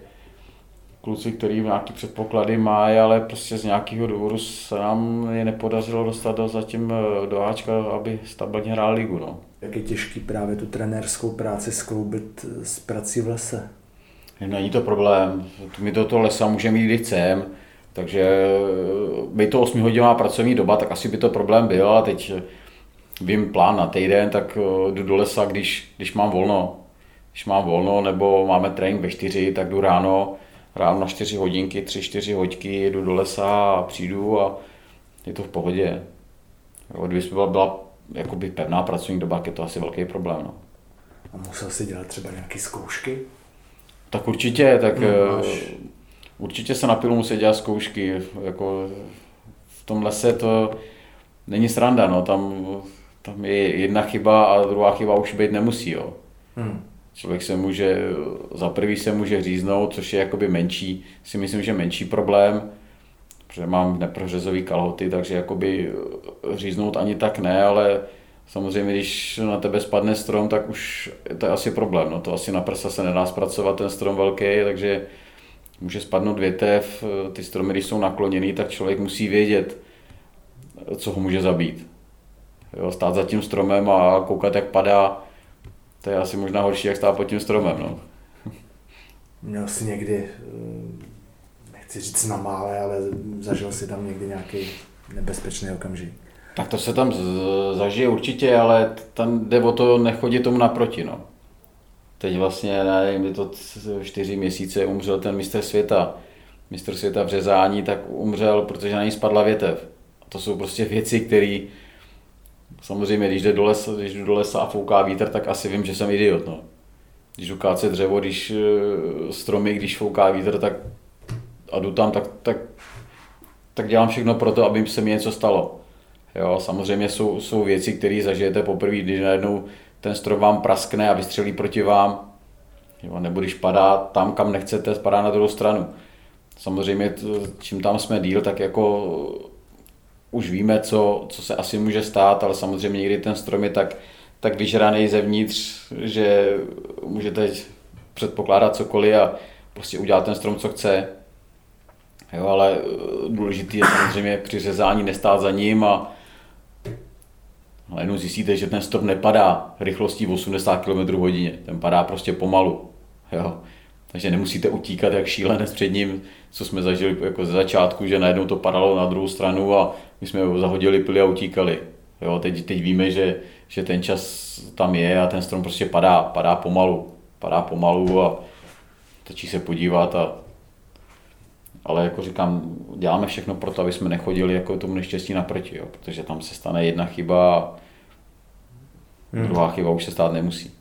kluci, který v nějaký předpoklady mají, ale prostě z nějakého důvodu se nám je nepodařilo dostat do, zatím eh, do Ačka, aby stabilně hrál ligu. No. Jak je těžký právě tu trenérskou práci skloubit s prací v lese? Není to problém. My do toho lesa můžeme jít, kdy chceme. Takže eh, by to 8 hodinová pracovní doba, tak asi by to problém byl, ale teď eh, vím plán na týden, tak jdu do lesa, když, když mám volno. Když mám volno, nebo máme trénink ve 4, tak jdu ráno, ráno na 4 hodinky, 3-4 hoďky, jedu do lesa a přijdu a je to v pohodě. Jo, kdyby byla, byla jakoby pevná pracovní doba, je to asi velký problém. No. A musel si dělat třeba nějaké zkoušky? Tak určitě, tak no, určitě se na pilu musí dělat zkoušky. Jako v tom lese to není sranda, no. tam, tam je jedna chyba a druhá chyba už být nemusí. Jo. Hmm. Člověk se může, za prvý se může říznout, což je jakoby menší, si myslím, že menší problém, protože mám neprořezový kalhoty, takže jakoby říznout ani tak ne, ale samozřejmě, když na tebe spadne strom, tak už to je asi problém. No, to asi na prsa se nedá zpracovat ten strom velký, takže může spadnout větev, ty stromy, když jsou nakloněný, tak člověk musí vědět, co ho může zabít. Jo, stát za tím stromem a koukat, jak padá, to je asi možná horší, jak stát pod tím stromem. No. Měl jsi někdy, eh, nechci říct na mále, ale zažil si tam někdy nějaký nebezpečný okamžik? Tak to se tam zažije určitě, ale tam jde o to nechodit tomu naproti. No. Teď vlastně, nevím, je to čtyři měsíce, umřel ten mistr světa. Mistr světa v řezání, tak umřel, protože na ní spadla větev. A to jsou prostě věci, které Samozřejmě, když jde do lesa, když jdu do lesa a fouká vítr, tak asi vím, že jsem idiot. No. Když jdu dřevo, když eh, stromy, když fouká vítr, tak a jdu tam, tak, tak, tak dělám všechno pro to, aby se mi něco stalo. Jo, samozřejmě jsou, jsou věci, které zažijete poprvé, když najednou ten strom vám praskne a vystřelí proti vám, jo, nebo když padá tam, kam nechcete, spadá na druhou stranu. Samozřejmě, čím tam jsme díl, tak jako už víme, co, co se asi může stát, ale samozřejmě někdy ten strom je tak, tak vyžraný zevnitř, že můžete předpokládat cokoliv a prostě udělat ten strom, co chce. Jo, ale eh, důležitý je samozřejmě při řezání nestát za ním a najednou zjistíte, že ten strom nepadá rychlostí 80 km hodině, ten padá prostě pomalu. Jo. Takže nemusíte utíkat jak šílenec před ním, co jsme zažili jako ze začátku, že najednou to padalo na druhou stranu a my jsme ho zahodili pily a utíkali. Jo, teď, teď víme, že, že ten čas tam je a ten strom prostě padá, padá pomalu, padá pomalu a stačí se podívat a ale jako říkám, děláme všechno pro to, aby jsme nechodili jako tomu neštěstí naproti, jo, protože tam se stane jedna chyba a hmm. druhá chyba už se stát nemusí.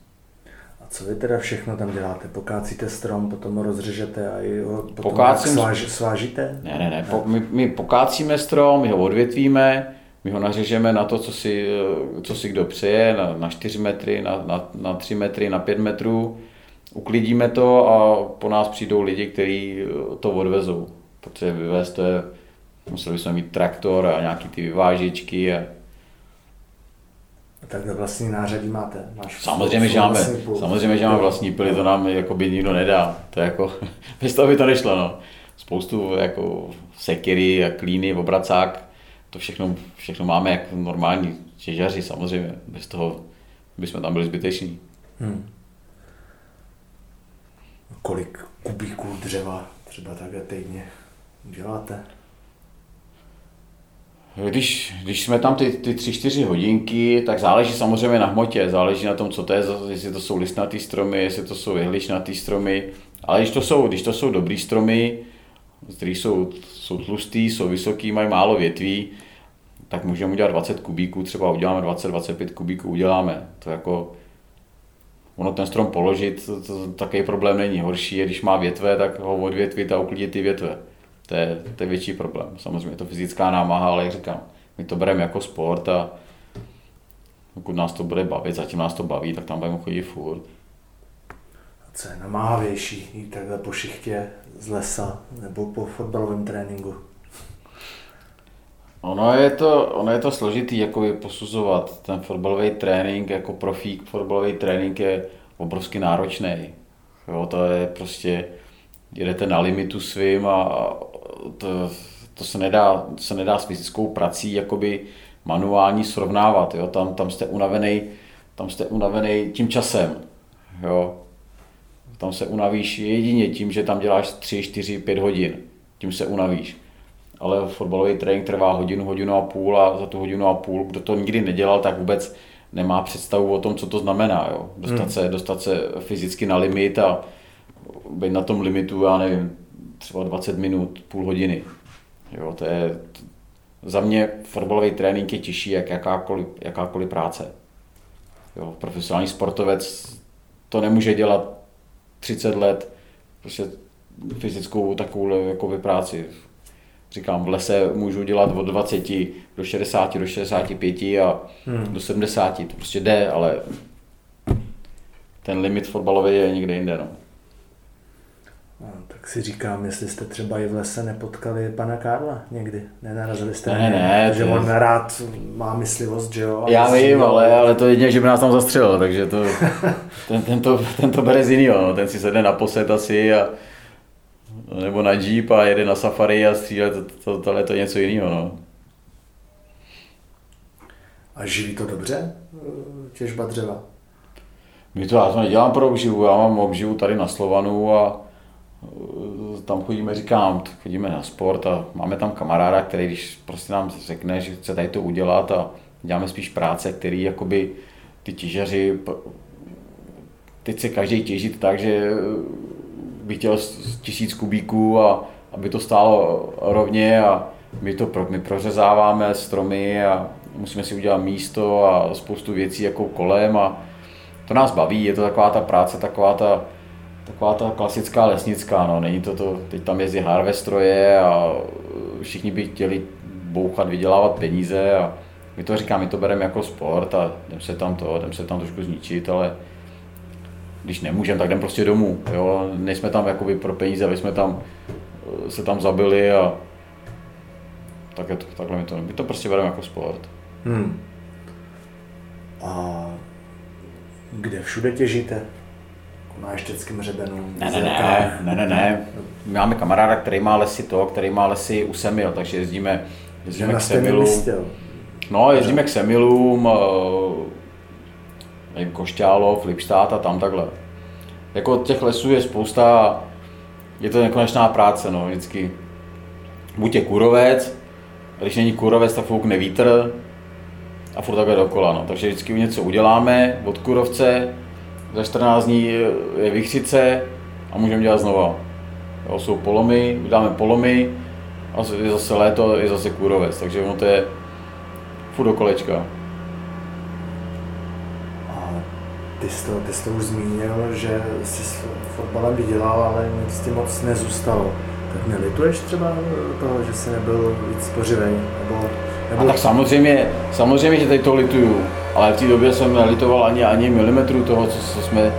Co vy teda všechno tam děláte? Pokácíte strom, potom ho rozřežete a ho potom Pokácím... sváž, svážíte? Ne, ne, ne. Po, my, my pokácíme strom, my ho odvětvíme, my ho nařežeme na to, co si, co si kdo přeje, na, na 4 metry, na, na, na 3 metry, na 5 metrů. Uklidíme to a po nás přijdou lidi, kteří to odvezou. Protože vyvést to je, museli jsme mít traktor a nějaký ty vyvážičky a tak vlastní nářadí máte? Máš samozřejmě, že máme, samozřejmě, že máme vlastní pily, to nám jako by nikdo nedá. To je jako, bez toho by to nešlo, no. Spoustu jako sekiry a klíny, obracák, to všechno, všechno máme jako normální těžaři, samozřejmě. Bez toho bychom tam byli zbyteční. Hmm. Kolik kubíků dřeva třeba takhle týdně děláte? Když, když jsme tam ty, ty tři, čtyři hodinky, tak záleží samozřejmě na hmotě, záleží na tom, co to je, jestli to jsou listnatý stromy, jestli to jsou jehličnatý stromy, ale když to jsou, když to jsou dobrý stromy, které jsou, jsou tlustý, jsou vysoký, mají málo větví, tak můžeme udělat 20 kubíků, třeba uděláme 20-25 kubíků, uděláme. To jako, ono ten strom položit, to, to, takový problém není. Horší je, když má větve, tak ho odvětvit a uklidit ty větve. To je, to je větší problém. Samozřejmě je to fyzická námaha, ale jak říkám, my to bereme jako sport a Pokud nás to bude bavit, zatím nás to baví, tak tam budeme chodit furt. Co je namáhavější, jít takhle po šichtě z lesa nebo po fotbalovém tréninku? Ono je to, ono je to složitý jakoby posuzovat. Ten fotbalový trénink jako profík, fotbalový trénink je obrovsky náročný. Jo, to je prostě, jedete na limitu svým a to, to se nedá, se nedá s fyzickou prací jakoby manuální srovnávat. Jo. Tam, tam jste unavený, tam jste unavený tím časem. Jo. Tam se unavíš jedině tím, že tam děláš 3, 4, 5 hodin. Tím se unavíš. Ale fotbalový trénink trvá hodinu, hodinu a půl a za tu hodinu a půl, kdo to nikdy nedělal, tak vůbec nemá představu o tom, co to znamená. Jo. Dostat, hmm. se, dostat se fyzicky na limit a být na tom limitu, já nevím, třeba 20 minut, půl hodiny. Jo, to je, za mě fotbalový trénink je těžší jak jakákoliv, jakákoliv práce. Jo, profesionální sportovec to nemůže dělat 30 let prostě fyzickou takovou jako práci. Říkám, v lese můžu dělat od 20 do 60, do 65 a hmm. do 70, to prostě jde, ale ten limit fotbalový je někde jinde. No. No, tak si říkám, jestli jste třeba i v lese nepotkali pana Karla někdy. Nenarazili jste ne, ne, že on rád má myslivost, že jo? Já vím, ale, ale to jedině, že by nás tam zastřelil, takže to, ten, ten, to, ten to bere z jinýho, no. ten si sedne na posed asi a nebo na jeep a jede na safari a stříle, to, to, tohle to je něco jiného. No. A živí to dobře, těžba dřeva? My to já to nedělám pro obživu, já mám obživu tady na Slovanu a tam chodíme, říkám, chodíme na sport a máme tam kamaráda, který když prostě nám řekne, že chce tady to udělat a děláme spíš práce, který jakoby ty těžaři, teď se každý těžit tak, že by chtěl tisíc kubíků a aby to stálo rovně a my to pro, my prořezáváme stromy a musíme si udělat místo a spoustu věcí jako kolem a to nás baví, je to taková ta práce, taková ta, taková ta klasická lesnická, no, není to to, teď tam jezdí harvestroje a všichni by chtěli bouchat, vydělávat peníze a my to říkám, my to bereme jako sport a jdem se tam to, jdem se tam trošku zničit, ale když nemůžeme, tak jdem prostě domů, jo, nejsme tam jakoby pro peníze, aby jsme tam se tam zabili a tak je to, takhle my to, my to prostě bereme jako sport. Hmm. A kde všude těžíte? Na Ještěckém hřebenu? Ne, ne, ne, ne, ne, ne. Máme kamaráda, který má lesy to, který má lesy u Semil, takže jezdíme, jezdíme k Semilům. No, jezdíme k Semilům, eh, nevím, Košťálov, Lipštát a tam takhle. Jako těch lesů je spousta, je to nekonečná práce, no, vždycky. Buď je kurovec, a když není kurovec, tak foukne vítr a furt takhle dokola, no. Takže vždycky něco uděláme od kurovce, za 14 dní je vychřice a můžeme dělat znova. Jo, jsou polomy, uděláme polomy a je zase léto, je zase kůrovec, takže ono to je furt do kolečka. A ty jsi, to, ty jsi to už zmínil, že jsi s fotbalem vydělal, ale nic ti moc nezůstalo. Tak nelituješ třeba toho, že jsi nebyl víc spořivý? Nebo, nebo... A tak samozřejmě, samozřejmě, že teď to lituju ale v té době jsem nelitoval ani, ani milimetru toho, co, co, jsme,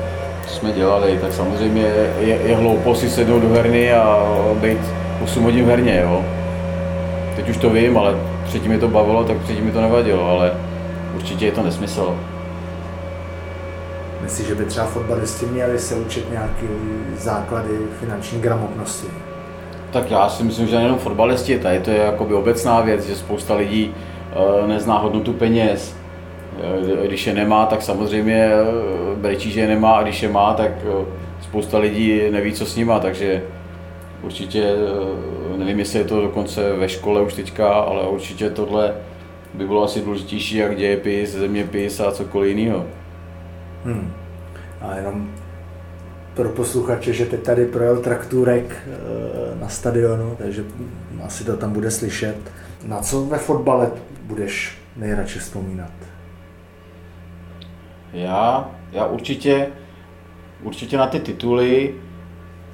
co jsme dělali, tak samozřejmě je, je hloupo si sednout do herny a být 8 hodin v herně, jo. Teď už to vím, ale předtím mi to bavilo, tak předtím mi to nevadilo, ale určitě je to nesmysl. Myslíš, že by třeba fotbalisti měli se učit nějaké základy finanční gramotnosti? Tak já si myslím, že nejenom fotbalisti, tady to je jakoby obecná věc, že spousta lidí uh, nezná hodnotu peněz, Eh, když je nemá, tak samozřejmě eh, brečí, že je nemá a když je má, tak eh, spousta lidí neví, co s nima, takže určitě, nevím, jestli je to dokonce ve škole už teďka, ale určitě tohle by bylo asi důležitější jak dějepis, zeměpis a cokoliv jiného. Hmm. A jenom pro posluchače, že teď tady projel traktůrek na stadionu, takže asi to tam bude slyšet. Na co ve fotbale budeš nejradši vzpomínat? Já, já určitě, určitě na ty tituly,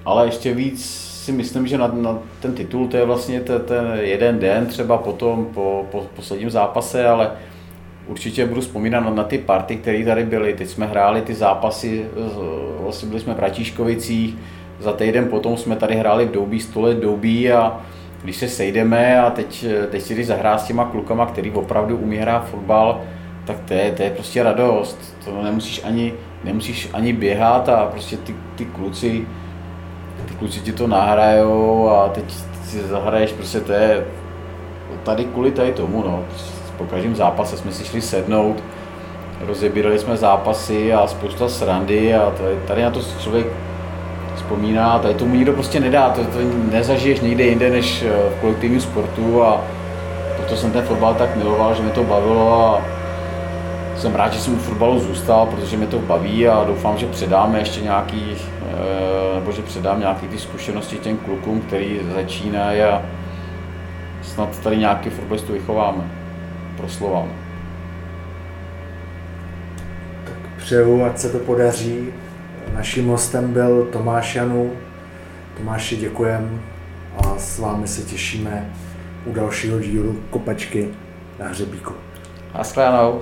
ale ještě víc si myslím, že na, na ten titul to je vlastně ten, ten jeden den třeba potom po, po posledním zápase, ale určitě budu vzpomínat na, na ty party, které tady byly. Teď jsme hráli ty zápasy, vlastně byli jsme v Ratíškovicích, za týden potom jsme tady hráli v Doubí, 100 let Doubí a když se sejdeme a teď, teď si jdeš zahrát s těma klukama, který opravdu umí hrát fotbal, tak to je, to je prostě radost. To nemusíš ani, nemusíš ani běhat a prostě ty, ty kluci, ty kluci ti to nahrajou a teď si zahraješ, prostě to je tady kvůli tady tomu, no. Po každém zápase jsme si šli sednout, rozebírali jsme zápasy a spousta srandy a tady, tady na to člověk vzpomíná, tady tomu nikdo prostě nedá, to, to nezažiješ někde jinde než eh, v kolektivním sportu a proto jsem ten fotbal tak miloval, že mě to bavilo a jsem rád, že jsem u fotbalu zůstal, protože mě to baví a doufám, že předáme ještě nějaký, eh, nebo že předám nějaké ty zkušenosti těm klukům, který začínají a snad tady nějaký fotbalistu vychováme, proslováme. Tak přeju, ať se to podaří. Naším hostem byl Tomáš Janu. Tomáši děkujem a s vámi se těšíme u dalšího dílu Kopačky na hřebíku. Naschledanou.